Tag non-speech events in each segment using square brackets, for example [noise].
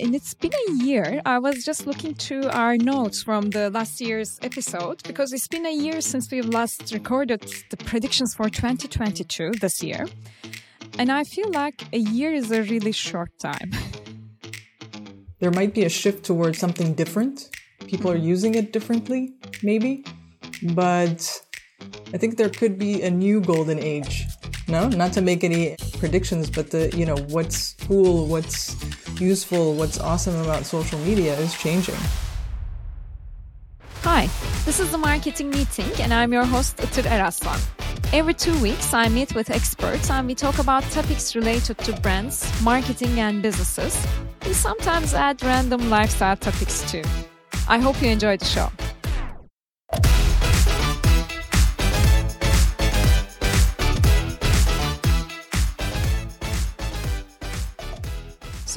And it's been a year. I was just looking to our notes from the last year's episode because it's been a year since we last recorded the predictions for 2022 this year. And I feel like a year is a really short time. [laughs] There might be a shift towards something different. People are using it differently, maybe. But I think there could be a new golden age. No, not to make any predictions, but the, you know, what's cool, what's useful, what's awesome about social media is changing. Hi, this is the marketing meeting, and I'm your host, Itır Eraslan. Every two weeks, I meet with experts and we talk about topics related to brands, marketing, and businesses. We sometimes add random lifestyle topics too. I hope you enjoy the show.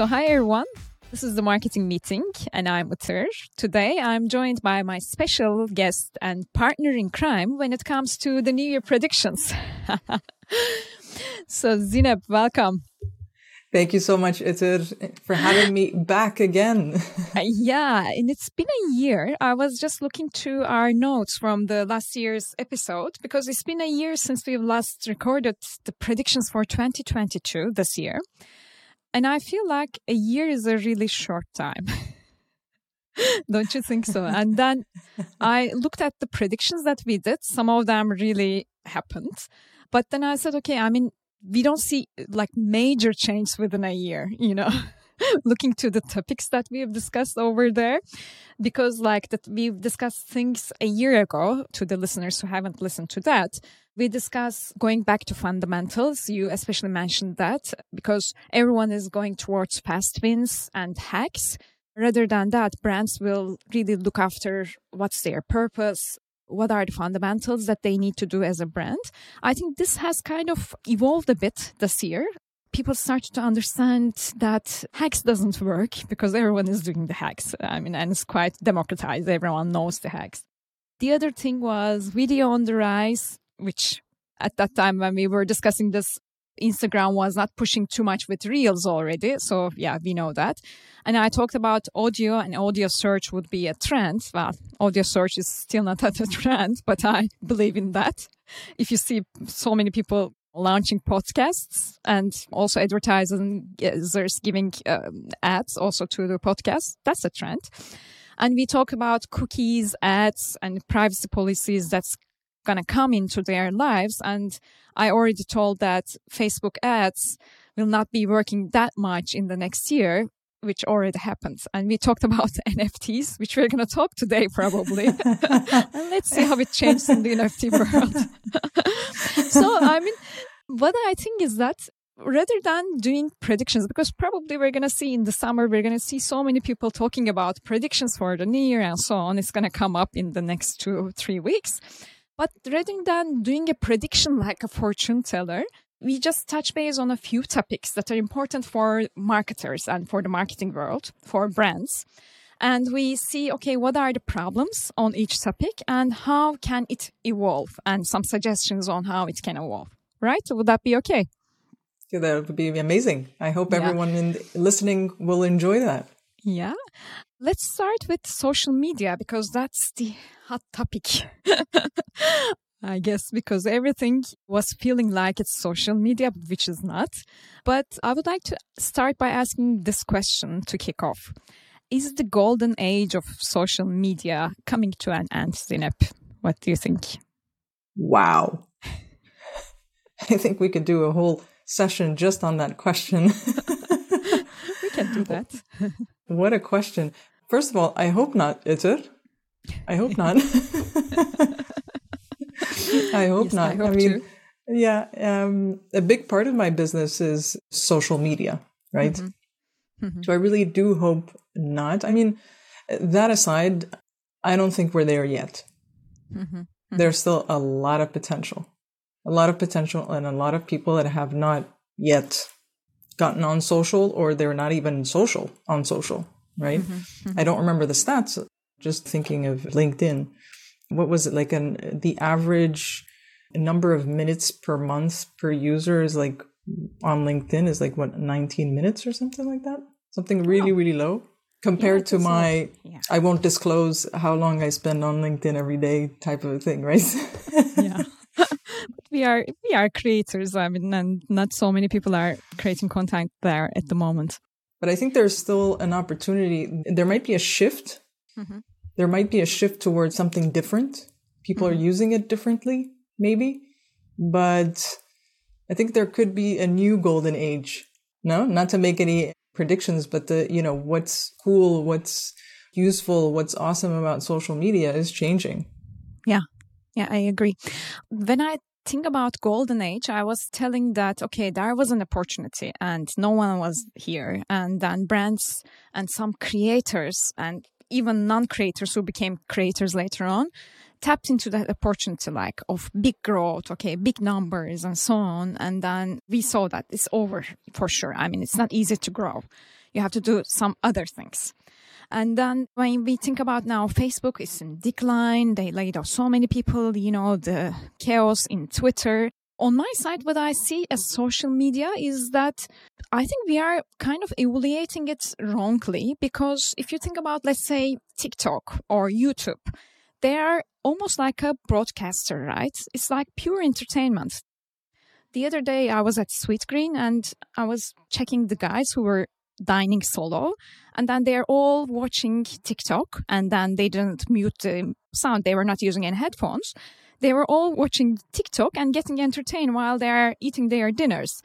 So, hi everyone. This is the marketing meeting, and I'm Itır. Today, I'm joined by my special guest and partner in crime when it comes to the New Year predictions. [laughs] so, Zineb, welcome. Thank you so much, Itır, for having me back again. [laughs] Uh, yeah, and it's been a year. I was just looking to our notes from the last year's episode because it's been a year since we've last recorded the predictions for 2022 this year. And I feel like a year is a really short time. [laughs] Don't you think so? [laughs] and then I looked at the predictions that we did. Some of them really happened. But then I said, okay, I mean, we don't see like major change within a year, you know? [laughs] [laughs] looking to the topics that we have discussed over there because like that we've discussed things a year ago to the listeners who haven't listened to that we discuss going back to fundamentals. You especially mentioned that because everyone is going towards fast wins and hacks. Rather than that, brands will really look after what's their purpose, what are the fundamentals that they need to do as a brand. I think this has kind of evolved a bit this year. People start to understand that hacks doesn't work because everyone is doing the hacks. I mean, and it's quite democratized. Everyone knows the hacks. The other thing was video on the rise which at that time when we were discussing this, Instagram was not pushing too much with reels already. So yeah, we know that. And I talked about audio and audio search would be a trend. Well, audio search is still not [laughs] at a trend, but I believe in that. If you see so many people launching podcasts and also advertisers giving um, ads also to the podcast, that's a trend. And we talk about cookies, ads, and privacy policies that's going to come into their lives. And I already told that Facebook ads will not be working that much in the next year, which already happened. And we talked about [laughs] NFTs, which we're going to talk today probably. and [laughs] [laughs] let's see how it changes in the NFT world. So, I mean, what I think is that rather than doing predictions, because probably we're going to see in the summer, we're going to see so many people talking about predictions for the new year and so on. It's going to come up in the next two or three weeks. But rather than doing a prediction like a fortune teller, we just touch base on a few topics that are important for marketers and for the marketing world, for brands. And we see, okay, what are the problems on each topic and how can it evolve and some suggestions on how it can evolve, right? Would that be okay? Yeah, that would be amazing. I hope yeah. everyone in listening will enjoy that. Yeah. Let's start with social media because that's the hot topic. [laughs] I guess because everything was feeling like it's social media, which is not. But I would like to start by asking this question to kick off. Is the golden age of social media coming to an end, Zineb? What do you think? Wow. [laughs] I think we could do a whole session just on that question. [laughs] we can do that. [laughs] what a question. First of all, I hope not, Itır. I hope not. I hope yes, not. I, hope I mean, too. yeah, um, a big part of my business is social media, right? Mm-hmm. Mm-hmm. So I really do hope not. I mean, that aside, I don't think we're there yet. Mm-hmm. mm-hmm. There's still a lot of potential, a lot of potential, and a lot of people that have not yet gotten on social or they're not even social on social right? Mm-hmm, mm-hmm. I don't remember the stats. Just thinking of LinkedIn, what was it like? An the average number of minutes per month per user is like on LinkedIn is like what 19 minutes or something like that. Something really, oh. really low compared yeah, to my, yeah. I won't disclose how long I spend on LinkedIn every day type of thing, right? [laughs] yeah. we are we are creators. I mean, and not so many people are creating content there at the moment. But I think there's still an opportunity. There might be a shift. Mm-hmm. There might be a shift towards something different. People mm-hmm. are using it differently, maybe. But I think there could be a new golden age. No, not to make any predictions, but the, you know, what's cool, what's useful, what's awesome about social media is changing. Yeah. Yeah, I agree. When I think about golden age i was telling that okay there was an opportunity and no one was here and then brands and some creators and even non-creators who became creators later on tapped into that opportunity like of big growth okay big numbers and so on and then we saw that it's over for sure i mean it's not easy to grow you have to do some other things and then when we think about now, Facebook is in decline. They laid off so many people, you know, the chaos in Twitter. On my side, what I see as social media is that I think we are kind of evaluating it wrongly because if you think about, let's say, TikTok or YouTube, they are almost like a broadcaster, right? It's like pure entertainment. The other day I was at Sweetgreen and I was checking the guys who were dining solo and then they're all watching TikTok and then they didn't mute the sound. They were not using any headphones. They were all watching TikTok and getting entertained while they're eating their dinners.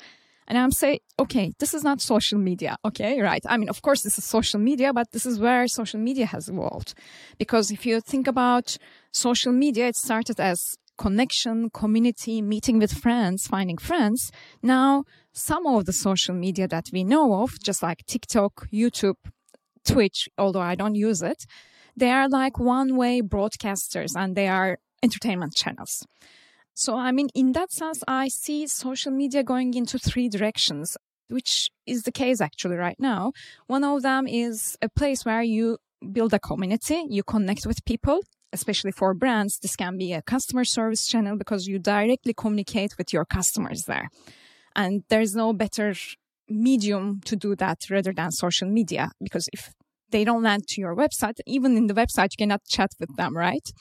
And I'm saying, okay, this is not social media. Okay, right. I mean, of course, this is social media, but this is where social media has evolved. Because if you think about social media, it started as connection, community, meeting with friends, finding friends. Now, some of the social media that we know of, just like TikTok, YouTube, Twitch, although I don't use it, they are like one way broadcasters and they are entertainment channels. So, I mean, in that sense, I see social media going into three directions, which is the case actually right now. One of them is a place where you build a community, you connect with people, especially for brands. This can be a customer service channel because you directly communicate with your customers there. And there's no better medium to do that rather than social media because if they don't land to your website, even in the website, you cannot chat with them, right?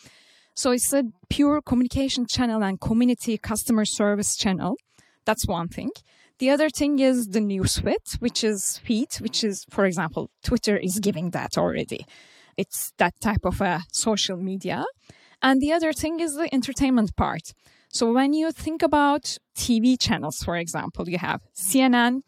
So it's a pure communication channel and community customer service channel. That's one thing. The other thing is the news feed, which is feed, which is, for example, Twitter is giving that already. It's that type of a social media. And the other thing is the entertainment part. So when you think about TV channels, for example, you have CNN,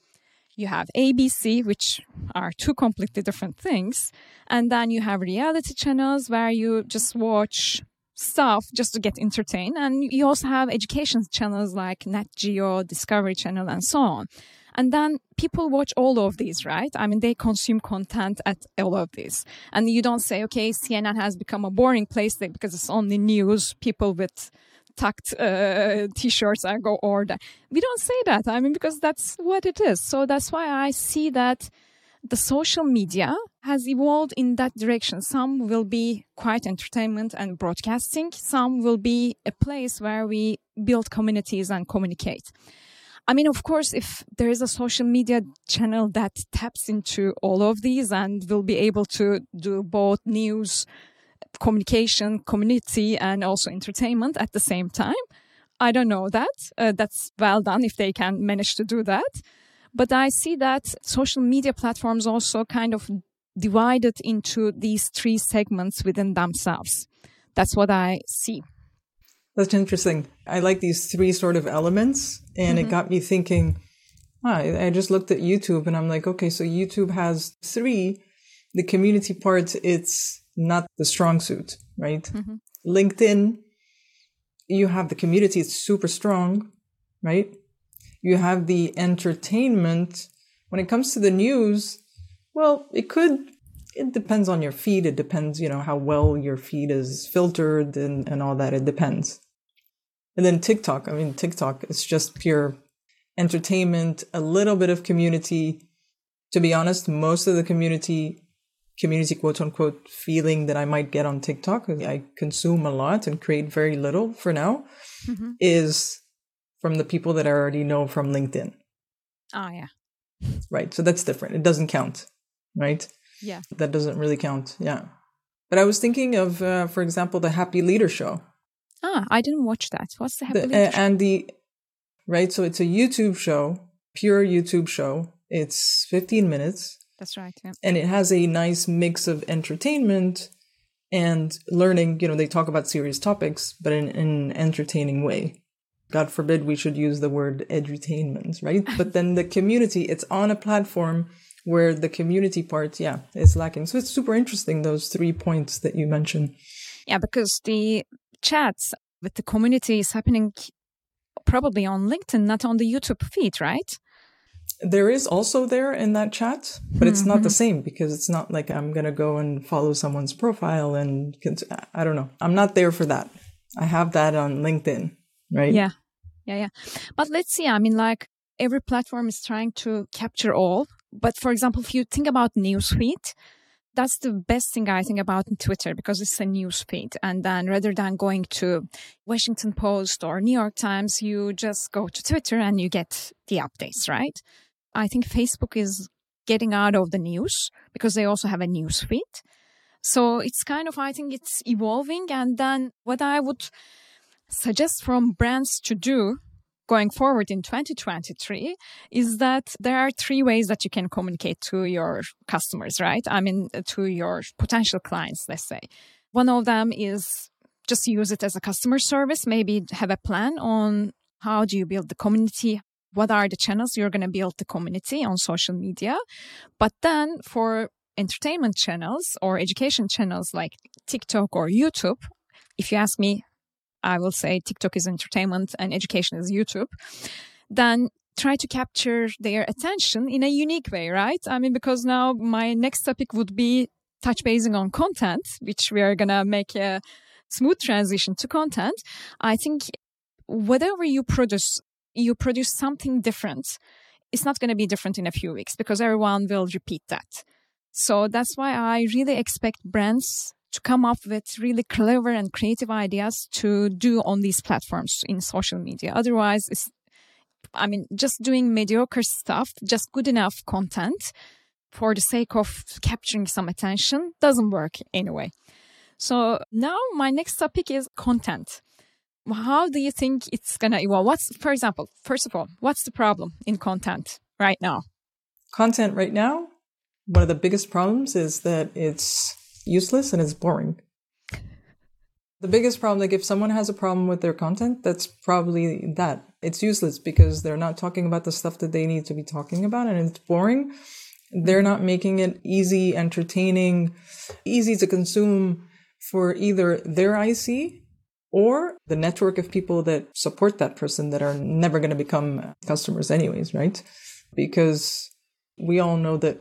you have ABC, which are two completely different things. And then you have reality channels where you just watch stuff just to get entertained. And you also have education channels like Nat Geo, Discovery Channel, and so on. And then people watch all of these, right? I mean, they consume content at all of these. And you don't say, okay, CNN has become a boring place because it's only news, people with tucked uh, t-shirts and go order. We don't say that. I mean, because that's what it is. So that's why I see that the social media has evolved in that direction. Some will be quite entertainment and broadcasting. Some will be a place where we build communities and communicate. I mean, of course, if there is a social media channel that taps into all of these and will be able to do both news, communication, community, and also entertainment at the same time, I don't know that. Uh, that's well done if they can manage to do that. But I see that social media platforms also kind of divided into these three segments within themselves. That's what I see. That's interesting. I like these three sort of elements, and mm-hmm. it got me thinking. I, I just looked at YouTube and I'm like, okay, so YouTube has three. The community part, it's not the strong suit, right? Mm-hmm. LinkedIn, you have the community, it's super strong, right? You have the entertainment. When it comes to the news, well, it could, it depends on your feed. It depends, you know, how well your feed is filtered and, and all that. It depends. And then TikTok, I mean, TikTok is just pure entertainment, a little bit of community. To be honest, most of the community, community quote unquote feeling that I might get on TikTok, I consume a lot and create very little for now, mm-hmm. is from the people that I already know from LinkedIn. Oh, yeah. Right. So that's different. It doesn't count. right? Yeah. That doesn't really count. Yeah. But I was thinking of, uh, for example, the Happy Leader Show. Ah, I didn't watch that. What's the Happy the, Leader uh, And the, right? So it's a YouTube show, pure YouTube show. It's 15 minutes. That's right. Yeah. And it has a nice mix of entertainment and learning. You know, they talk about serious topics, but in, in an entertaining way. God forbid we should use the word edutainment, right? [laughs] but then the community, it's on a platform where the community part, yeah, is lacking. So it's super interesting, those three points that you mentioned. Yeah, because the chats with the community is happening probably on LinkedIn, not on the YouTube feed, right? There is also there in that chat, but it's mm-hmm. not the mm-hmm. same because it's not like I'm going to go and follow someone's profile and I don't know. I'm not there for that. I have that on LinkedIn, right? Yeah. Yeah, yeah. But let's see. I mean, like every platform is trying to capture all but for example, if you think about newsfeed, that's the best thing I think about in Twitter because it's a news feed. And then rather than going to Washington Post or New York Times, you just go to Twitter and you get the updates, right? I think Facebook is getting out of the news because they also have a news feed. So it's kind of, I think it's evolving. And then what I would suggest from brands to do going forward in 2023 is that there are three ways that you can communicate to your customers, right? I mean, uh, to your potential clients, let's say. One of them is just use it as a customer service, maybe have a plan on how do you build the community? What are the channels you're going to build the community on social media? But then for entertainment channels or education channels like TikTok or YouTube, if you ask me, I will say TikTok is entertainment and education is YouTube, then try to capture their attention in a unique way, right? I mean, because now my next topic would be touch basing on content, which we are going to make a smooth transition to content. I think whatever you produce, you produce something different. It's not going to be different in a few weeks because everyone will repeat that. So that's why I really expect brands to come up with really clever and creative ideas to do on these platforms in social media. Otherwise, it's, I mean, just doing mediocre stuff, just good enough content for the sake of capturing some attention doesn't work anyway. So now my next topic is content. How do you think it's going to evolve? What's, for example, first of all, what's the problem in content right now? Content right now, one of the biggest problems is that it's useless and it's boring. The biggest problem, like if someone has a problem with their content, that's probably that. It's useless because they're not talking about the stuff that they need to be talking about and it's boring. They're not making it easy, entertaining, easy to consume for either their IC or the network of people that support that person that are never going to become customers anyways, right? Because we all know that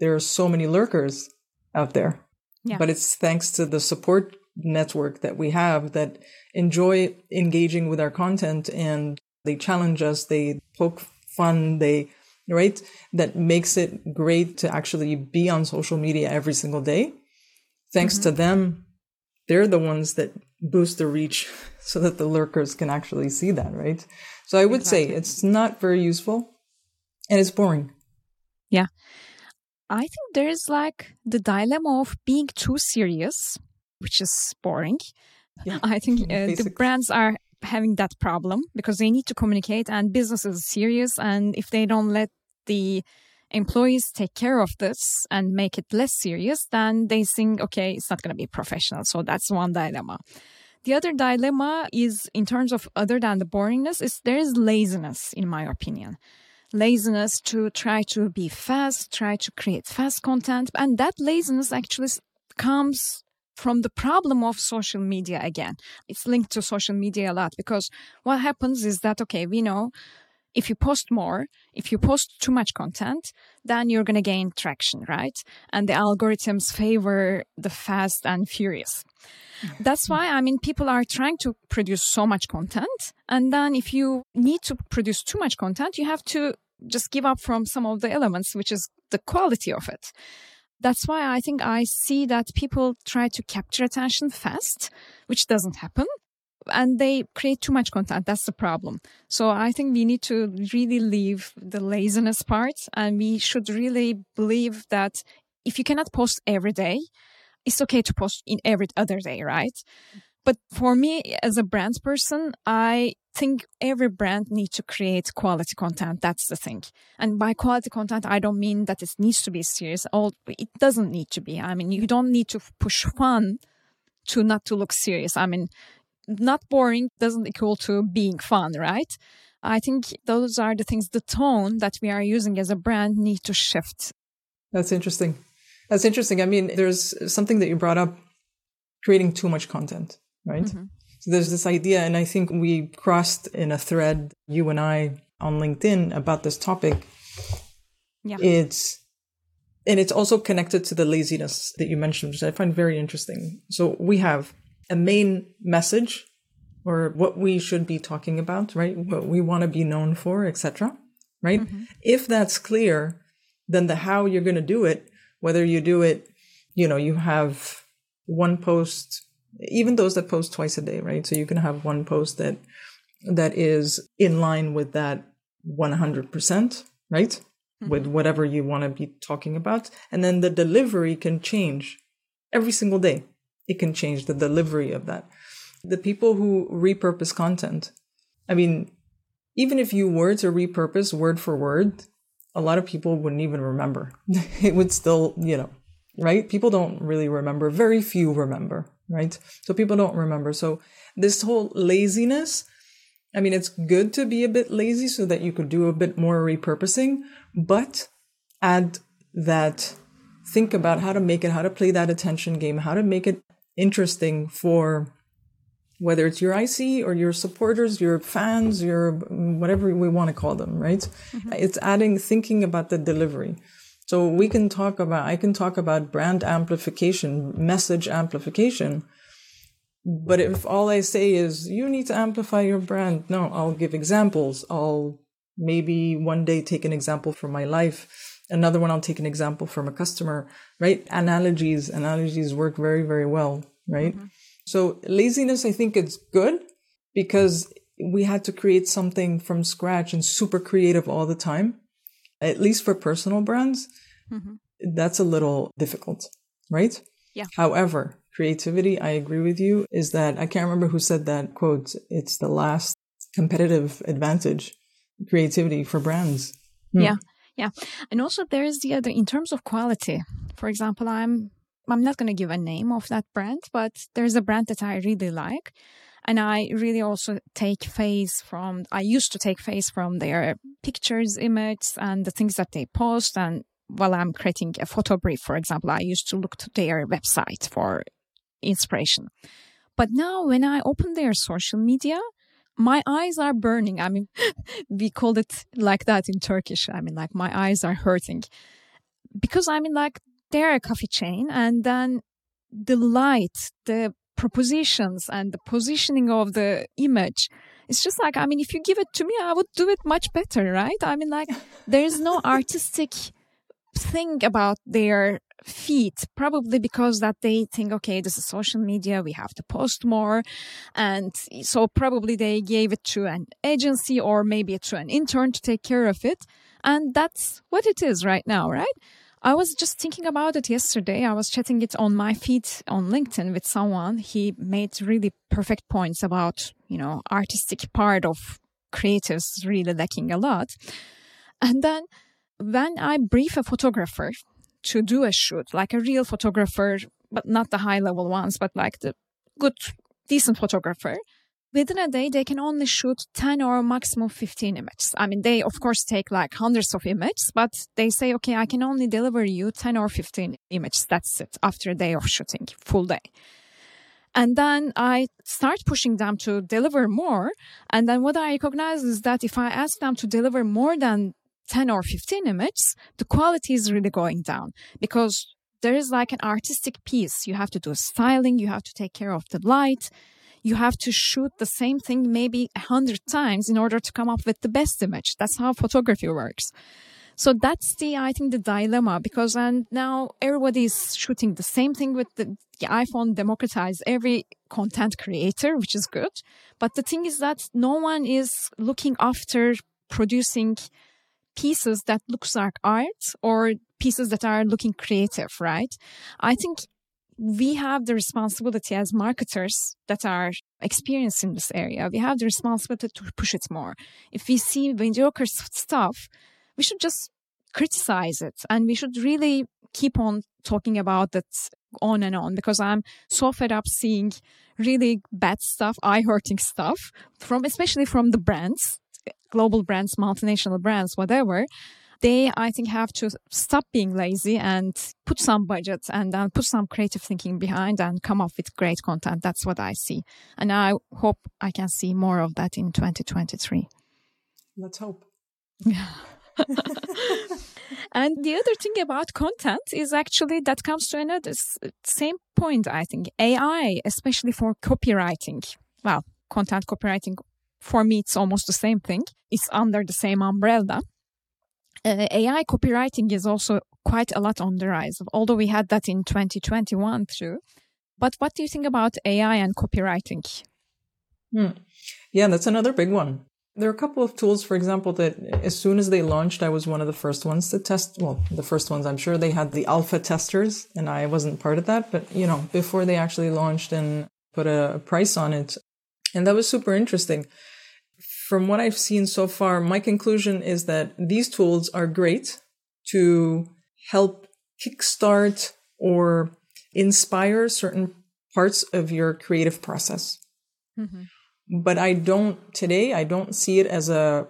there are so many lurkers out there yeah. But it's thanks to the support network that we have that enjoy engaging with our content and they challenge us, they poke fun, they, right? That makes it great to actually be on social media every single day. Thanks mm-hmm. to them, they're the ones that boost the reach [laughs] so that the lurkers can actually see that, right? So I would exactly. say it's not very useful and it's boring. Yeah. I think there's like the dilemma of being too serious, which is boring. Yeah. [laughs] I think [laughs] uh, the brands are having that problem because they need to communicate and business is serious. And if they don't let the employees take care of this and make it less serious, then they think, okay, it's not going to be professional. So that's one dilemma. The other dilemma is in terms of other than the boringness is there is laziness, in my opinion laziness to try to be fast, try to create fast content. And that laziness actually comes from the problem of social media again. It's linked to social media a lot because what happens is that, okay, we know if you post more, if you post too much content, then you're going to gain traction, right? And the algorithms favor the fast and furious. Mm-hmm. That's why, I mean, people are trying to produce so much content. And then if you need to produce too much content, you have to just give up from some of the elements, which is the quality of it. That's why I think I see that people try to capture attention fast, which doesn't happen. And they create too much content. That's the problem. So I think we need to really leave the laziness part and we should really believe that if you cannot post every day, it's okay to post in every other day, right? But for me as a brand person, I think every brand needs to create quality content. That's the thing. And by quality content, I don't mean that it needs to be serious. All it doesn't need to be. I mean, you don't need to push fun to not to look serious. I mean, not boring doesn't equal to being fun, right? I think those are the things, the tone that we are using as a brand need to shift. That's interesting. That's interesting. I mean, there's something that you brought up creating too much content, right? Mm-hmm. So there's this idea, and I think we crossed in a thread, you and I, on LinkedIn about this topic. Yeah. It's and it's also connected to the laziness that you mentioned, which I find very interesting. So we have a main message or what we should be talking about, right? What we want to be known for, etc. Right? Mm-hmm. If that's clear, then the how you're going to do it, whether you do it, you know, you have one post, even those that post twice a day, right? So you can have one post that that is in line with that 100%, right? Mm-hmm. With whatever you want to be talking about. And then the delivery can change every single day. It can change the delivery of that. The people who repurpose content, I mean, even if you were to repurpose word for word, a lot of people wouldn't even remember. [laughs] it would still, you know, right? People don't really remember. Very few remember, right? So people don't remember. So this whole laziness, I mean, it's good to be a bit lazy so that you could do a bit more repurposing, but add that think about how to make it, how to play that attention game, how to make it interesting for whether it's your IC or your supporters, your fans, your whatever we want to call them, right? Mm-hmm. It's adding thinking about the delivery. So we can talk about, I can talk about brand amplification, message amplification. But if all I say is you need to amplify your brand, no, I'll give examples. I'll maybe one day take an example from my life. Another one, I'll take an example from a customer, right? Analogies, analogies work very, very well, right? Mm-hmm. So laziness, I think it's good because we had to create something from scratch and super creative all the time. At least for personal brands, mm-hmm. that's a little difficult, right? Yeah. However, creativity, I agree with you, is that I can't remember who said that quote. It's the last competitive advantage, creativity for brands. Hmm. Yeah. Yeah. And also there is the other, in terms of quality, for example, I'm I'm not going to give a name of that brand, but there's a brand that I really like. And I really also take face from, I used to take face from their pictures, images, and the things that they post. And while I'm creating a photo brief, for example, I used to look to their website for inspiration. But now when I open their social media, my eyes are burning. I mean, [laughs] we call it like that in Turkish. I mean, like my eyes are hurting because I mean, like they're a coffee chain and then the light, the propositions and the positioning of the image. It's just like, I mean, if you give it to me, I would do it much better, right? I mean, like, there's no [laughs] artistic thing about their feet probably because that they think, okay, this is social media, we have to post more. And so probably they gave it to an agency or maybe to an intern to take care of it. And that's what it is right now, right? I was just thinking about it yesterday. I was chatting it on my feed on LinkedIn with someone. He made really perfect points about, you know, artistic part of creatives really lacking a lot. And then when I brief a photographer to do a shoot, like a real photographer, but not the high level ones, but like the good, decent photographer, within a day they can only shoot 10 or maximum 15 images. I mean they of course take like hundreds of images but they say okay i can only deliver you 10 or 15 images. That's it after a day of shooting full day. And then i start pushing them to deliver more and then what i recognize is that if i ask them to deliver more than 10 or 15 images the quality is really going down because there is like an artistic piece. You have to do styling you have to take care of the light you have to shoot the same thing maybe a hundred times in order to come up with the best image. That's how photography works. So that's the, I think, the dilemma because and now everybody is shooting the same thing with the, the iPhone democratized every content creator, which is good. But the thing is that no one is looking after producing pieces that looks like art or pieces that are looking creative, right? I think we have the responsibility as marketers that are experienced in this area. We have the responsibility to push it more. If we see mediocre stuff, we should just criticize it and we should really keep on talking about it on and on because I'm so fed up seeing really bad stuff, eye hurting stuff from, especially from the brands, global brands, multinational brands, whatever. They, I think, have to stop being lazy and put some budget and then put some creative thinking behind and come up with great content. That's what I see. And I hope I can see more of that in 2023. Let's hope. Yeah. [laughs] and the other thing about content is actually that comes to another same point, I think. AI, especially for copywriting. Well, content copywriting, for me, it's almost the same thing. It's under the same umbrella. Uh, AI copywriting is also quite a lot on the rise, although we had that in 2021 too. But what do you think about AI and copywriting? Hmm. Yeah, that's another big one. There are a couple of tools, for example, that as soon as they launched, I was one of the first ones to test. Well, the first ones, I'm sure they had the alpha testers and I wasn't part of that, but you know, before they actually launched and put a price on it. And that was super interesting. From what I've seen so far, my conclusion is that these tools are great to help kickstart or inspire certain parts of your creative process. Mm-hmm but I don't today, I don't see it as a,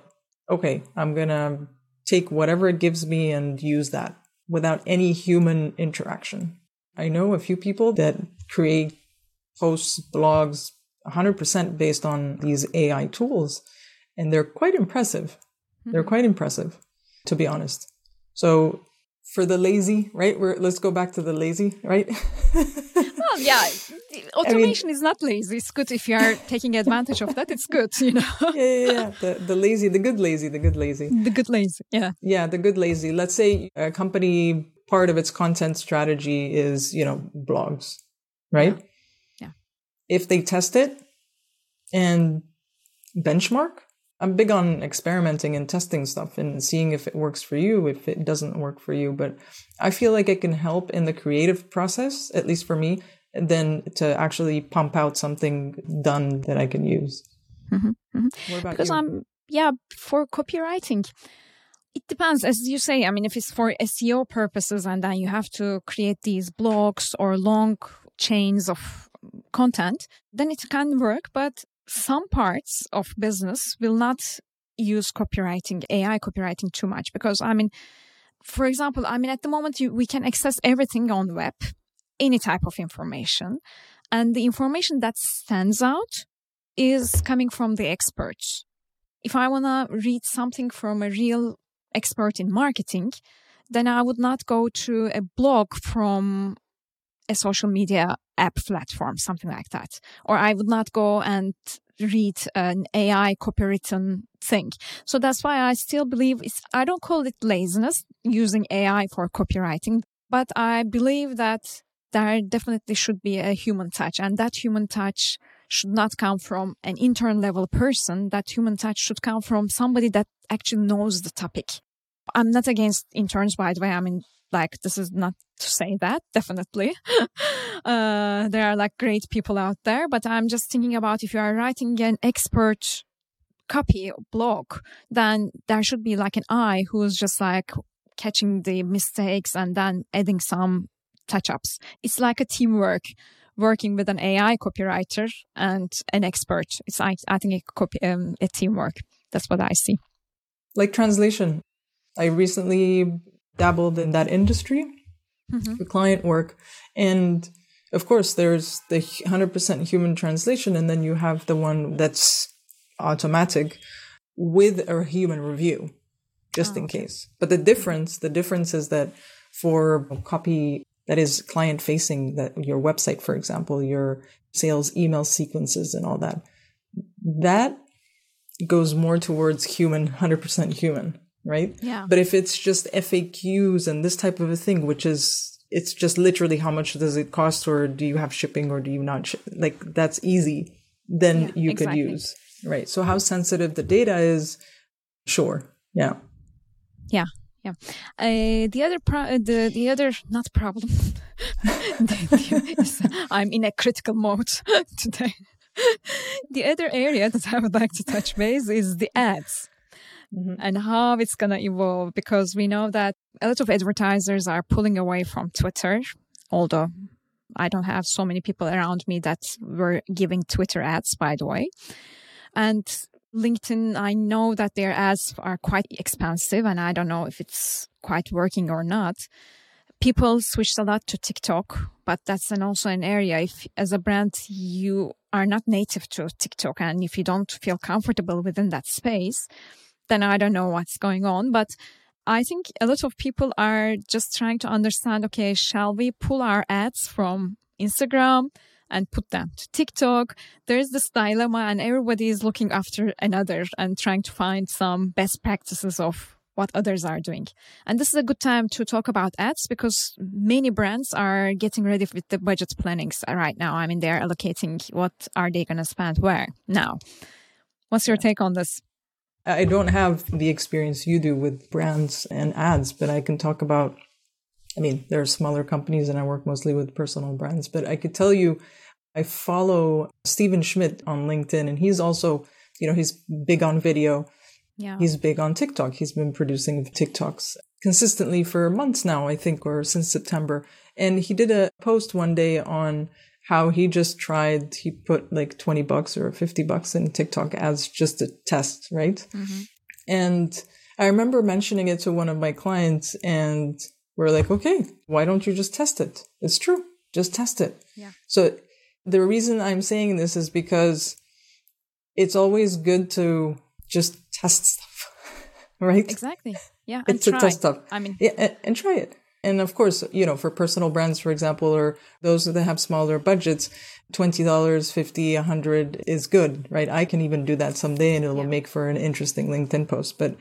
okay, I'm going to take whatever it gives me and use that without any human interaction. I know a few people that create posts, blogs 100% based on these AI tools, and they're quite impressive. Mm-hmm. They're quite impressive, to be honest. So for the lazy, right? We're, let's go back to the lazy, right? [laughs] well, yeah, automation I mean, is not lazy. It's good if you are taking advantage of that. It's good, you know. [laughs] yeah, yeah, yeah. The, the lazy, the good lazy, the good lazy. The good lazy, yeah. Yeah, the good lazy. Let's say a company, part of its content strategy is, you know, blogs, right? Yeah. yeah. If they test it and benchmark, I'm big on experimenting and testing stuff and seeing if it works for you, if it doesn't work for you. But I feel like it can help in the creative process, at least for me, than to actually pump out something done that I can use. Mm-hmm, mm-hmm. What about because you? I'm yeah for copywriting. It depends, as you say. I mean, if it's for SEO purposes, and then you have to create these blogs or long chains of content, then it can work. But some parts of business will not use copywriting, AI copywriting too much because I mean, for example, I mean, at the moment you, we can access everything on the web, any type of information. And the information that stands out is coming from the experts. If I want to read something from a real expert in marketing, then I would not go to a blog from a social media app platform, something like that. Or I would not go and read an AI copywritten thing. So that's why I still believe it's, I don't call it laziness using AI for copywriting, but I believe that there definitely should be a human touch and that human touch should not come from an intern level person. That human touch should come from somebody that actually knows the topic. I'm not against interns, by the way. I mean, like this is not to say that definitely. [laughs] Uh, there are like great people out there but i'm just thinking about if you are writing an expert copy blog then there should be like an eye who's just like catching the mistakes and then adding some touch-ups. It's like a teamwork working with an ai copywriter and an expert. It's i, I think a, copy, um, a teamwork. That's what i see. Like translation. I recently dabbled in that industry mm-hmm. for client work. And of course, there's the 100% human translation, and then you have the one that's automatic with a human review, just oh, in okay. case. But the difference, the difference is that for copy that is client facing, that your website, for example, your sales email sequences and all that, that goes more towards human, 100% human right? Yeah. But if it's just FAQs and this type of a thing, which is it's just literally how much does it cost, or do you have shipping, or do you not? Sh- like that's easy. Then yeah, you exactly. could use right. So how sensitive the data is, sure, yeah. Yeah, yeah. Uh, the other pro- uh, the the other not problem. [laughs] I'm in a critical mode [laughs] today. the other area that I would like to touch base is the ads. Mm-hmm. And how it's going to evolve because we know that a lot of advertisers are pulling away from Twitter, although I don't have so many people around me that were giving Twitter ads, by the way. And LinkedIn, I know that their ads are quite expensive and I don't know if it's quite working or not. People switched a lot to TikTok, but that's an also an area. If as a brand, you are not native to TikTok and if you don't feel comfortable within that space, then I don't know what's going on. But I think a lot of people are just trying to understand, okay, shall we pull our ads from Instagram? and put them to TikTok. There's this dilemma and everybody is looking after another and trying to find some best practices of what others are doing. And this is a good time to talk about ads because many brands are getting ready with the budget plannings right now. I mean, they're allocating what are they going to spend where now. What's your take on this? I don't have the experience you do with brands and ads, but I can talk about I mean, there are smaller companies and I work mostly with personal brands, but I could tell you I follow Steven Schmidt on LinkedIn and he's also, you know, he's big on video. Yeah. He's big on TikTok. He's been producing TikToks consistently for months now, I think, or since September. And he did a post one day on how he just tried, he put like 20 bucks or 50 bucks in TikTok ads just a test, right? Mm-hmm. And I remember mentioning it to one of my clients and we're like, okay, why don't you just test it? It's true. Just test it. Yeah. So the reason I'm saying this is because it's always good to just test stuff, [laughs] right? Exactly. Yeah. And to test stuff. I mean, yeah, and, and try it. And of course, you know, for personal brands, for example, or those that have smaller budgets, $20, 50, 100 is good, right? I can even do that someday and it will yeah. make for an interesting LinkedIn post. But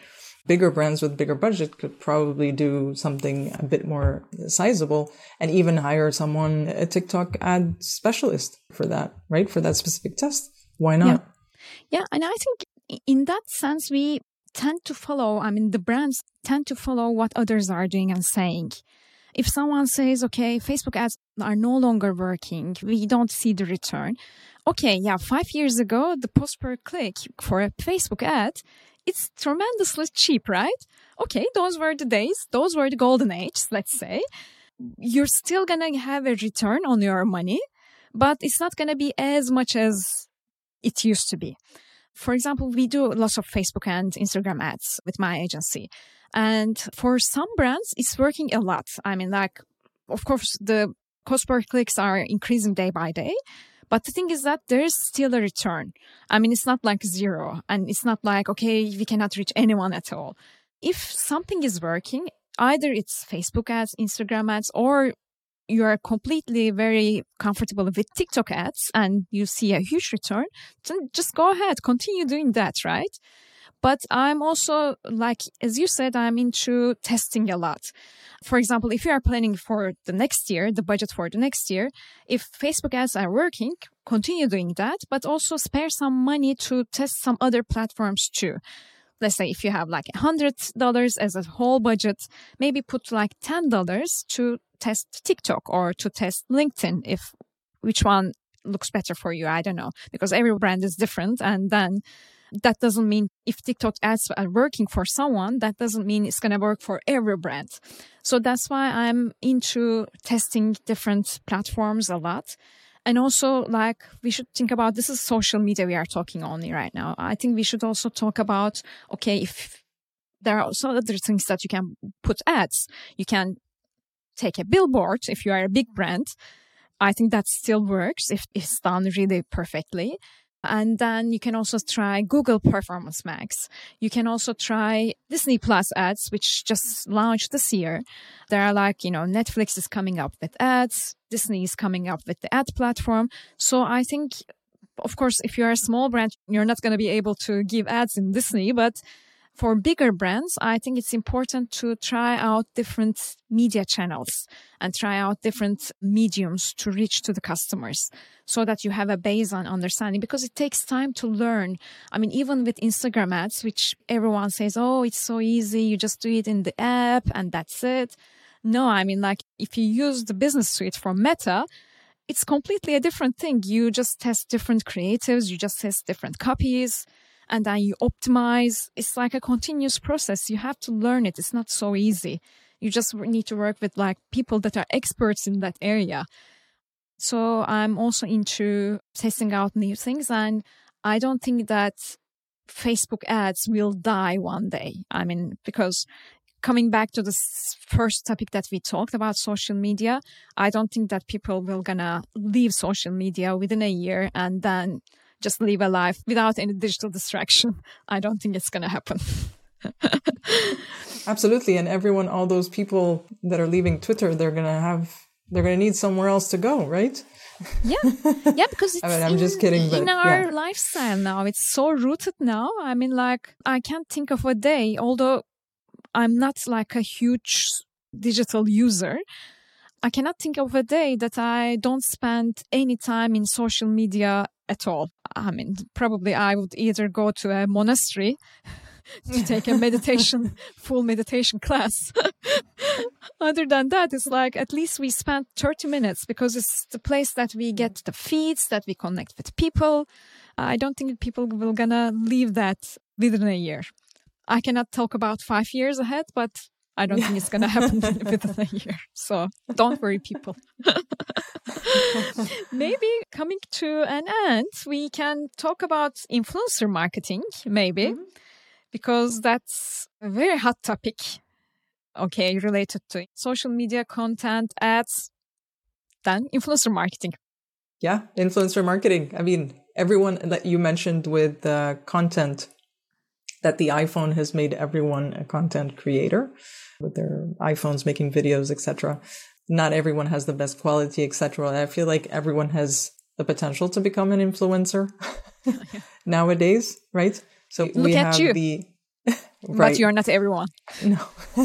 bigger brands with bigger budget could probably do something a bit more sizable and even hire someone, a TikTok ad specialist for that, right? For that specific test. Why not? Yeah. yeah. And I think in that sense, we tend to follow, I mean, the brands tend to follow what others are doing and saying. If someone says, okay, Facebook ads are no longer working, we don't see the return. Okay, yeah, five years ago, the cost per click for a Facebook ad it's tremendously cheap, right? Okay, those were the days, those were the golden age, let's say. You're still gonna have a return on your money, but it's not gonna be as much as it used to be. For example, we do lots of Facebook and Instagram ads with my agency. And for some brands, it's working a lot. I mean, like, of course, the cost per clicks are increasing day by day. But the thing is that there's still a return. I mean, it's not like zero and it's not like, okay, we cannot reach anyone at all. If something is working, either it's Facebook ads, Instagram ads, or you are completely very comfortable with TikTok ads and you see a huge return, then just go ahead, continue doing that, right? But I'm also like, as you said, I'm into testing a lot. For example, if you are planning for the next year, the budget for the next year, if Facebook ads are working, continue doing that, but also spare some money to test some other platforms too. Let's say if you have like $100 as a whole budget, maybe put like $10 to test TikTok or to test LinkedIn if which one looks better for you. I don't know because every brand is different. And then that doesn't mean if TikTok ads are working for someone, that doesn't mean it's going to work for every brand. So that's why I'm into testing different platforms a lot. And also, like, we should think about this is social media we are talking only right now. I think we should also talk about, okay, if there are also other things that you can put ads, you can take a billboard if you are a big brand. I think that still works if it's done really perfectly. And then you can also try Google Performance Max. You can also try Disney Plus ads, which just launched this year. There are like, you know, Netflix is coming up with ads. Disney is coming up with the ad platform. So I think, of course, if you're a small brand, you're not going to be able to give ads in Disney, but for bigger brands, I think it's important to try out different media channels and try out different mediums to reach to the customers so that you have a base on understanding because it takes time to learn. I mean, even with Instagram ads, which everyone says, Oh, it's so easy. You just do it in the app and that's it. No, I mean, like if you use the business suite from Meta, it's completely a different thing. You just test different creatives. You just test different copies and then you optimize. It's like a continuous process. You have to learn it. It's not so easy. You just need to work with like people that are experts in that area. So I'm also into testing out new things and I don't think that Facebook ads will die one day. I mean, because coming back to the first topic that we talked about social media, I don't think that people will gonna leave social media within a year and then just live a life without any digital distraction. I don't think it's going to happen. [laughs] Absolutely. And everyone, all those people that are leaving Twitter, they're going to have, they're going to need somewhere else to go, right? yeah. [laughs] Yeah. Because it's I mean, I'm in, just kidding. But, in our yeah. lifestyle now, it's so rooted now. I mean, like, I can't think of a day, although I'm not like a huge digital user. I cannot think of a day that I don't spend any time in social media at all. I mean, probably I would either go to a monastery [laughs] to take a [laughs] meditation, full meditation class. [laughs] Other than that, it's like at least we spend 30 minutes because it's the place that we get the feeds, that we connect with people. I don't think people will gonna leave that within a year. I cannot talk about five years ahead, but I don't yeah. think it's going to happen [laughs] within a [laughs] year. So don't worry, people. [laughs] maybe coming to an end, we can talk about influencer marketing, maybe, mm-hmm. because that's a very hot topic. Okay, related to social media content, ads, then influencer marketing. Yeah, influencer marketing. I mean, everyone that you mentioned with uh, content that the iPhone has made everyone a content creator with their iPhones making videos, etc. Not everyone has the best quality, etc. I feel like everyone has the potential to become an influencer [laughs] nowadays, right? So Look we have you. the right. But you're not everyone. No. [laughs]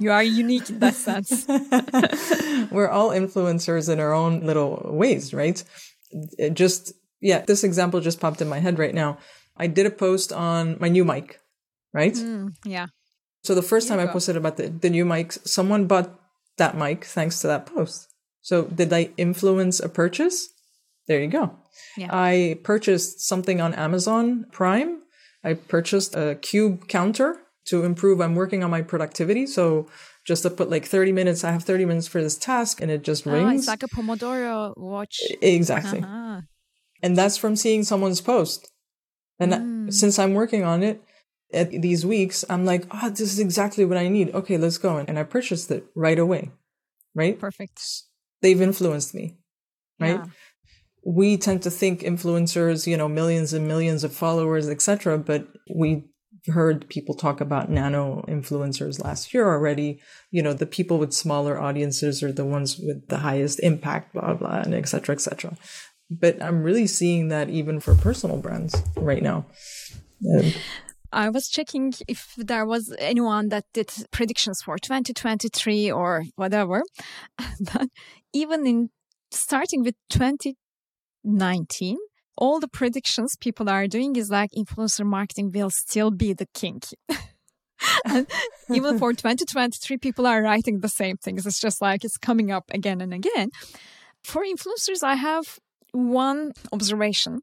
you are unique in that sense. [laughs] We're all influencers in our own little ways, right? It just yeah, this example just popped in my head right now. I did a post on my new mic, right? Mm, yeah. So the first time I posted about the, the new mic, someone bought that mic thanks to that post. So did I influence a purchase? There you go. Yeah. I purchased something on Amazon Prime. I purchased a cube counter to improve. I'm working on my productivity. So just to put like 30 minutes, I have 30 minutes for this task and it just rings. Oh, it's like a Pomodoro watch. Exactly. Uh-huh. And that's from seeing someone's post. And mm. since I'm working on it, at these weeks, I'm like, oh, this is exactly what I need. Okay, let's go. And I purchased it right away. Right? Perfect. They've influenced me. Right? Yeah. We tend to think influencers, you know, millions and millions of followers, etc. But we heard people talk about nano influencers last year already. You know, the people with smaller audiences are the ones with the highest impact, blah, blah, and etc. cetera, et cetera. But I'm really seeing that even for personal brands right now. Um, I was checking if there was anyone that did predictions for 2023 or whatever. [laughs] but even in starting with 2019, all the predictions people are doing is like influencer marketing will still be the king. [laughs] and even for [laughs] 2023, people are writing the same things. It's just like it's coming up again and again. For influencers, I have one observation.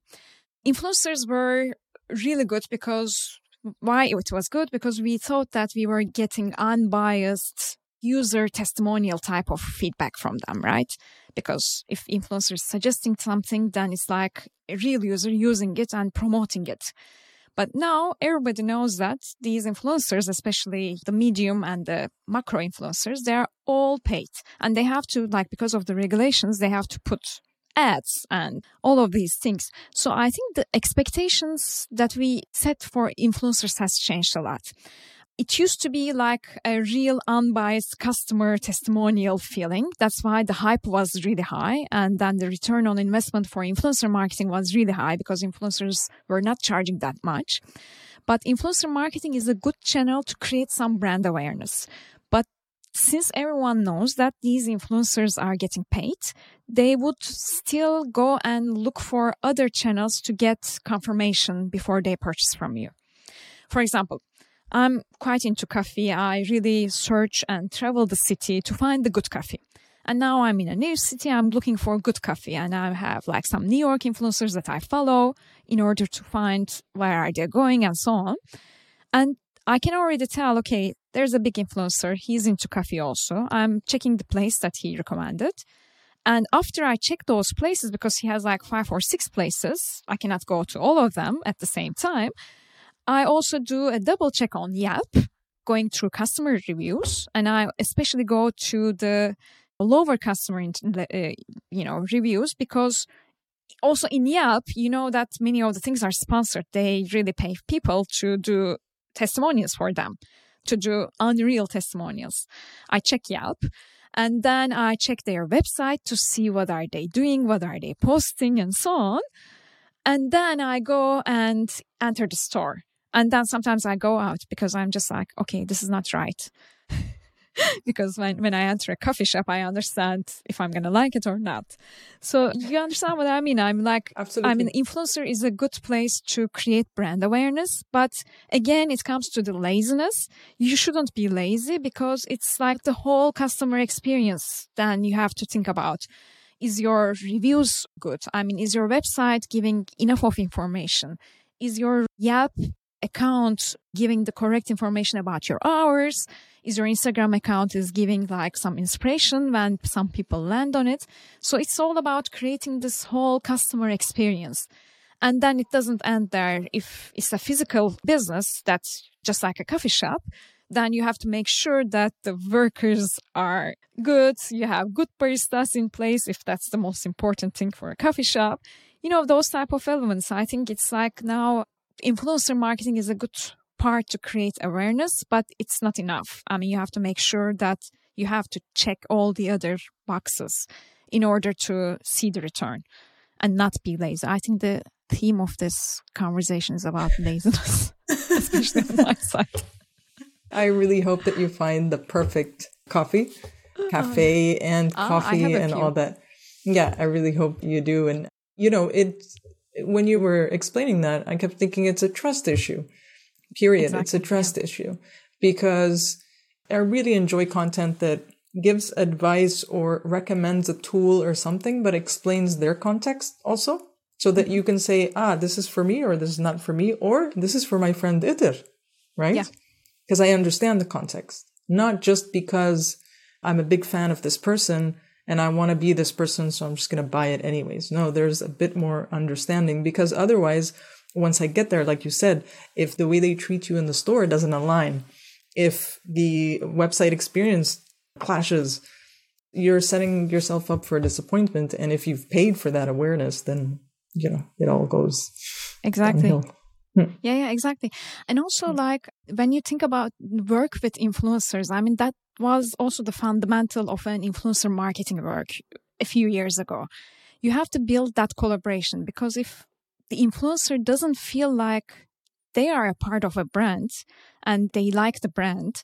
Influencers were really good because why it was good because we thought that we were getting unbiased user testimonial type of feedback from them, right? Because if influencers suggesting something, then it's like a real user using it and promoting it. But now everybody knows that these influencers, especially the medium and the macro influencers, they are all paid and they have to, like, because of the regulations, they have to put ads and all of these things. So I think the expectations that we set for influencers has changed a lot. It used to be like a real unbiased customer testimonial feeling. That's why the hype was really high. And then the return on investment for influencer marketing was really high because influencers were not charging that much. But influencer marketing is a good channel to create some brand awareness. Since everyone knows that these influencers are getting paid, they would still go and look for other channels to get confirmation before they purchase from you. For example, I'm quite into coffee. I really search and travel the city to find the good coffee. And now I'm in a new city. I'm looking for good coffee and I have like some New York influencers that I follow in order to find where are they going and so on. And I can already tell, okay, there's a big influencer. He's into coffee also. I'm checking the place that he recommended. And after I check those places, because he has like five or six places, I cannot go to all of them at the same time. I also do a double check on Yelp, going through customer reviews, and I especially go to the lower customer, uh, you know, reviews because also in Yelp, you know that many of the things are sponsored. They really pay people to do testimonials for them, to do unreal testimonials. I check Yelp and then I check their website to see what are they doing, what are they posting and so on. And then I go and enter the store. And then sometimes I go out because I'm just like, okay, this is not right. [laughs] because when, when I enter a coffee shop, I understand if I'm going to like it or not. So you understand what I mean? I'm like, Absolutely. I mean, influencer is a good place to create brand awareness. But again, it comes to the laziness. You shouldn't be lazy because it's like the whole customer experience. Then you have to think about is your reviews good? I mean, is your website giving enough of information? Is your Yelp account giving the correct information about your hours? Is your Instagram account is giving like some inspiration when some people land on it? So it's all about creating this whole customer experience. And then it doesn't end there. If it's a physical business that's just like a coffee shop, then you have to make sure that the workers are good. You have good baristas in place if that's the most important thing for a coffee shop. You know, those type of elements. I think it's like now influencer marketing is a good part to create awareness, but it's not enough. I mean, you have to make sure that you have to check all the other boxes in order to see the return and not be lazy. I think the theme of this conversation is about [laughs] laziness, [laughs] especially on my side. I really hope that you find the perfect coffee, cafe, and uh, coffee and all that. Yeah, I really hope you do. And, you know, it's when you were explaining that, I kept thinking it's a trust issue. Period. Exactly. It's a trust yeah. issue because I really enjoy content that gives advice or recommends a tool or something, but explains their context also so that you can say, ah, this is for me or this is not for me or this is for my friend Itir, right? Yeah. Because I understand the context, not just because I'm a big fan of this person and I want to be this person, so I'm just going to buy it anyways. No, there's a bit more understanding because otherwise, once I get there, like you said, if the way they treat you in the store doesn't align, if the website experience clashes, you're setting yourself up for a disappointment. And if you've paid for that awareness, then, you know, it all goes exactly. Downhill. Hmm. Yeah, yeah, exactly. And also, hmm. like, when you think about work with influencers, I mean, that was also the fundamental of an influencer marketing work a few years ago. You have to build that collaboration because if the influencer doesn't feel like they are a part of a brand and they like the brand,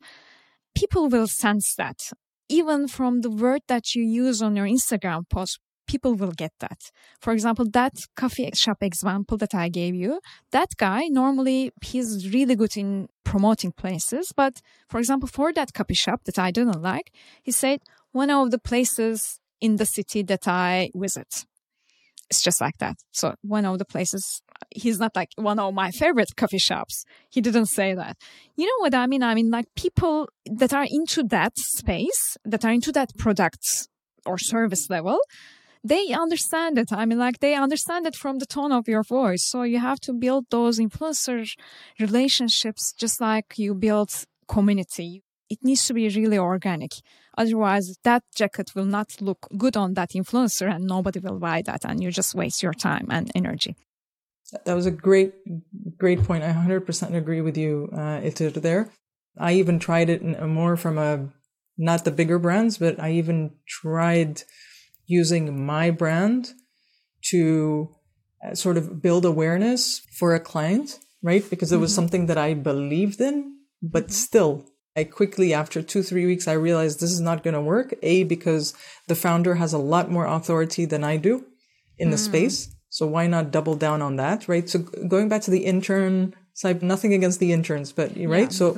people will sense that. Even from the word that you use on your Instagram post, people will get that. For example, that coffee shop example that I gave you, that guy normally he's really good in promoting places. But for example, for that coffee shop that I didn't like, he said one of the places in the city that I visit. It's just like that. So one of the places, he's not like one of my favorite coffee shops. He didn't say that. You know what I mean? I mean, like people that are into that space, that are into that product or service level, they understand it. I mean, like they understand it from the tone of your voice. So you have to build those influencer relationships just like you build community. It needs to be really organic. Otherwise, that jacket will not look good on that influencer and nobody will buy that. And you just waste your time and energy. That was a great, great point. I 100% agree with you, uh, Itir, there. I even tried it more from a, not the bigger brands, but I even tried using my brand to uh, sort of build awareness for a client right? Because it was mm-hmm. something that I believed in, but mm-hmm. still, I quickly, after two, three weeks, I realized this is not going to work. A, because the founder has a lot more authority than I do in mm. the space. So why not double down on that, right? So going back to the intern side, nothing against the interns, but right? Yeah, so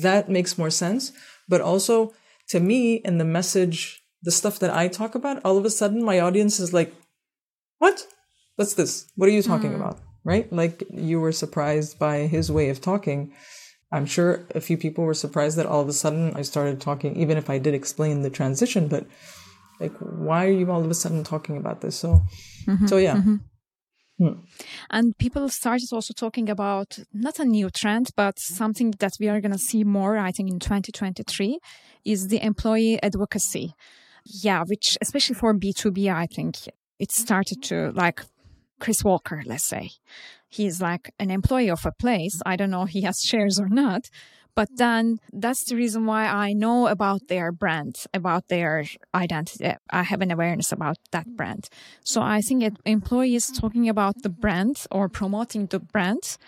that makes more sense. But also to me, and the message, the stuff that I talk about, all of a sudden my audience is like, what? What's this? What are you talking mm. about? Right? Like you were surprised by his way of talking. I'm sure a few people were surprised that all of a sudden I started talking, even if I did explain the transition, but like, why are you all of a sudden talking about this? So, mm-hmm, so yeah. Mm-hmm. Hmm. And people started also talking about not a new trend, but something that we are going to see more, I think, in 2023 is the employee advocacy. Yeah, which, especially for B2B, I think it started to like Chris Walker, let's say. He's like an employee of a place. I don't know if he has [laughs] shares or not, but mm. then that's the reason why I know about their brand, about their identity. I have an awareness about that mm. brand. So I think it, employees talking about the brand or promoting the brand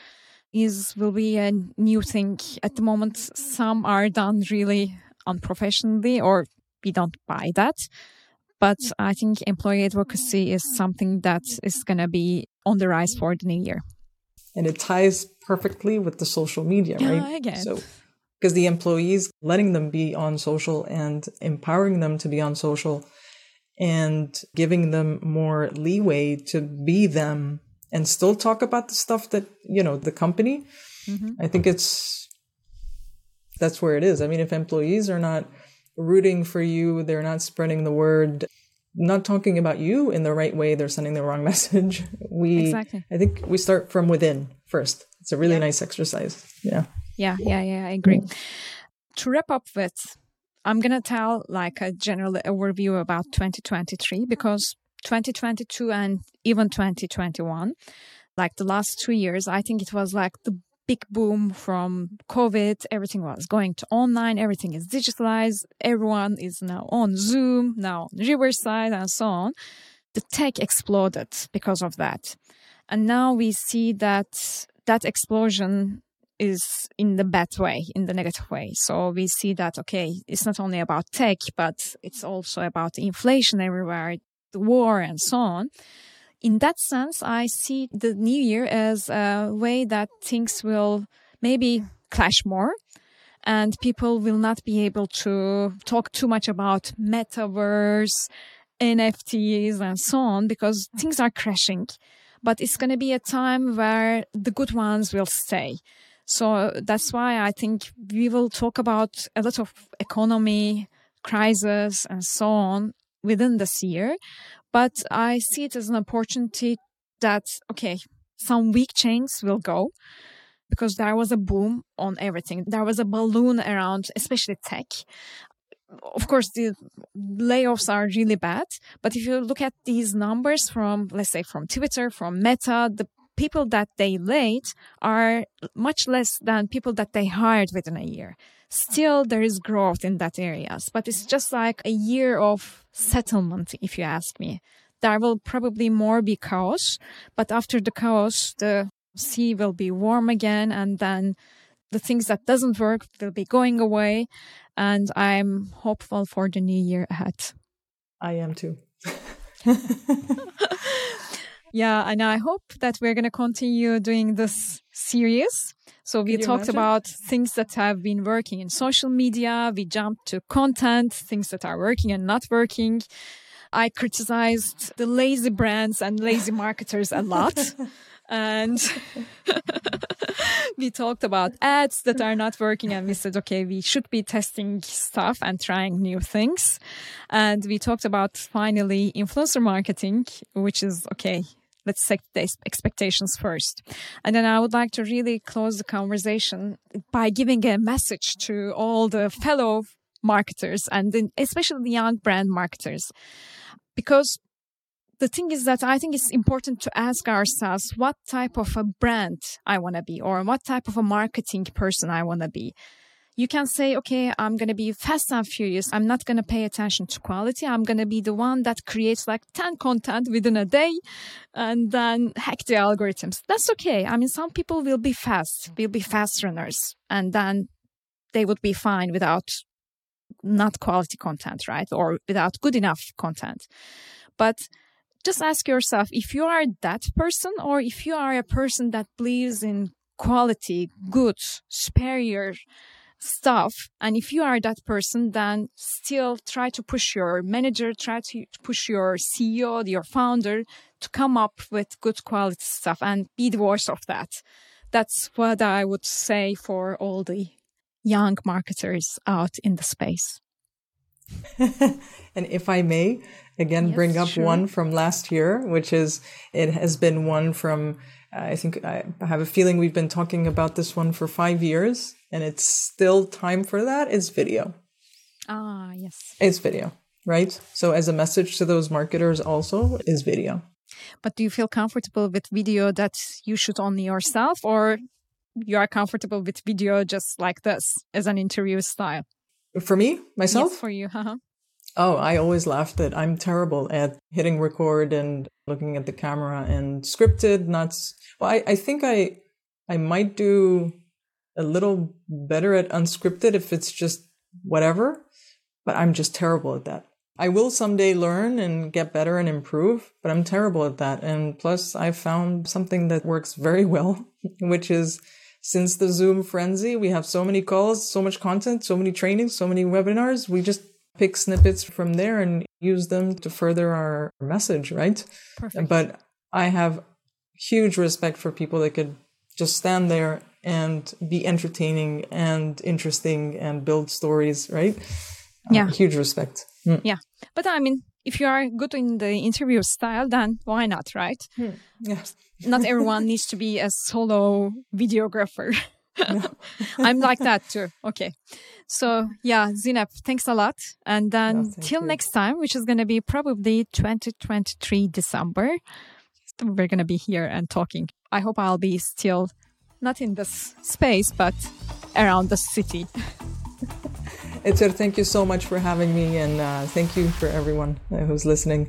is will be a new thing. At the moment, some are done really unprofessionally or we don't buy that. But mm. I think employee advocacy is something that is going to be on the rise for the new year and it ties perfectly with the social media, right? So because the employees letting them be on social and empowering them to be on social and giving them more leeway to be them and still talk about the stuff that you know the company mm-hmm. i think it's that's where it is i mean if employees are not rooting for you they're not spreading the word not talking about you in the right way they're sending the wrong [laughs] message we exactly. i think we start from within first it's a really yeah. nice exercise yeah yeah, yeah, yeah, I agree. To wrap up with, I'm going to tell like a general overview about 2023 because 2022 and even 2021, like the last two years, I think it was like the big boom from COVID. Everything was going to online. Everything is digitalized. Everyone is now on Zoom, now on Riverside and so on. The tech exploded because of that. And now we see that that explosion is in the bad way, in the negative way. So we see that, okay, it's not only about tech, but it's also about inflation everywhere, the war and so on. In that sense, I see the new year as a way that things will maybe clash more and people will not be able to talk too much about metaverse, NFTs and so on because things are crashing. But it's going to be a time where the good ones will stay. So that's why I think we will talk about a lot of economy, crisis, and so on within this year. But I see it as an opportunity that, okay, some weak chains will go because there was a boom on everything. There was a balloon around, especially tech. Of course, the layoffs are really bad. But if you look at these numbers from, let's say, from Twitter, from Meta, the people that they laid are much less than people that they hired within a year. Still, there is growth in that areas, but it's just like a year of settlement, if you ask me. There will probably more be chaos, but after the chaos, the sea will be warm again, and then the things that doesn't work will be going away. And I'm hopeful for the new year ahead. I am too. [laughs] Yeah, and I hope that we're going to continue doing this series. So we talked imagine? about things that have been working in social media. We jumped to content, things that are working and not working. I criticized the lazy brands and lazy [laughs] marketers a lot. and [laughs] we talked about ads that are not working and we said okay we should be testing stuff and trying new things and we talked about finally influencer marketing which is okay let's set the expectations first. And then I would like to really close the conversation by giving a message to all the fellow marketers and especially the young brand marketers. Because the thing is that I think it's important to ask ourselves what type of a brand I want to be or what type of a marketing person I want to be. You can say, okay, I'm going to be fast and furious. I'm not going to pay attention to quality. I'm going to be the one that creates like 10 content within a day and then hack the algorithms. That's okay. I mean, some people will be fast, will be fast runners and then they would be fine without not quality content, right? Or without good enough content. But just ask yourself if you are that person or if you are a person that believes in quality, good, superior, stuff. And if you are that person, then still try to push your manager, try to push your CEO, your founder to come up with good quality stuff and be the voice of that. That's what I would say for all the young marketers out in the space. [laughs] and if I may, again, yes, bring up sure. one from last year, which is it has been one from uh, I think I have a feeling we've been talking about this one for five years and it's still time for that is video. Ah, yes. It's video, right? So, as a message to those marketers, also is video. But do you feel comfortable with video that you shoot only yourself, or you are comfortable with video just like this as an interview style? For me, myself? Yes, for you. Uh-huh. Oh, I always laughed that I'm terrible at hitting record and looking at the camera and scripted, not well, I, I think I I might do a little better at unscripted if it's just whatever, but I'm just terrible at that. I will someday learn and get better and improve, but I'm terrible at that. And plus, I found something that works very well, [laughs] which is since the Zoom frenzy, we have so many calls, so much content, so many trainings, so many webinars. We just pick snippets from there and use them to further our message, right? Perfect. But I have huge respect for people that could just stand there and be entertaining and interesting and build stories, right? Yeah. Uh, huge respect. Mm. Yeah. But I mean, if you are good in the interview style, then why not, right? Mm. Yeah. [laughs] not everyone needs to be a solo videographer. [laughs] I'm like that too. Okay. So yeah, Zineb, thanks a lot. And then no, till you. next time, which is going to be probably 2023 December, we're going to be here and talking. I hope I'll be still not in this space, but around the city. Itir, thank you so much for having me, and uh, thank you for everyone who's listening.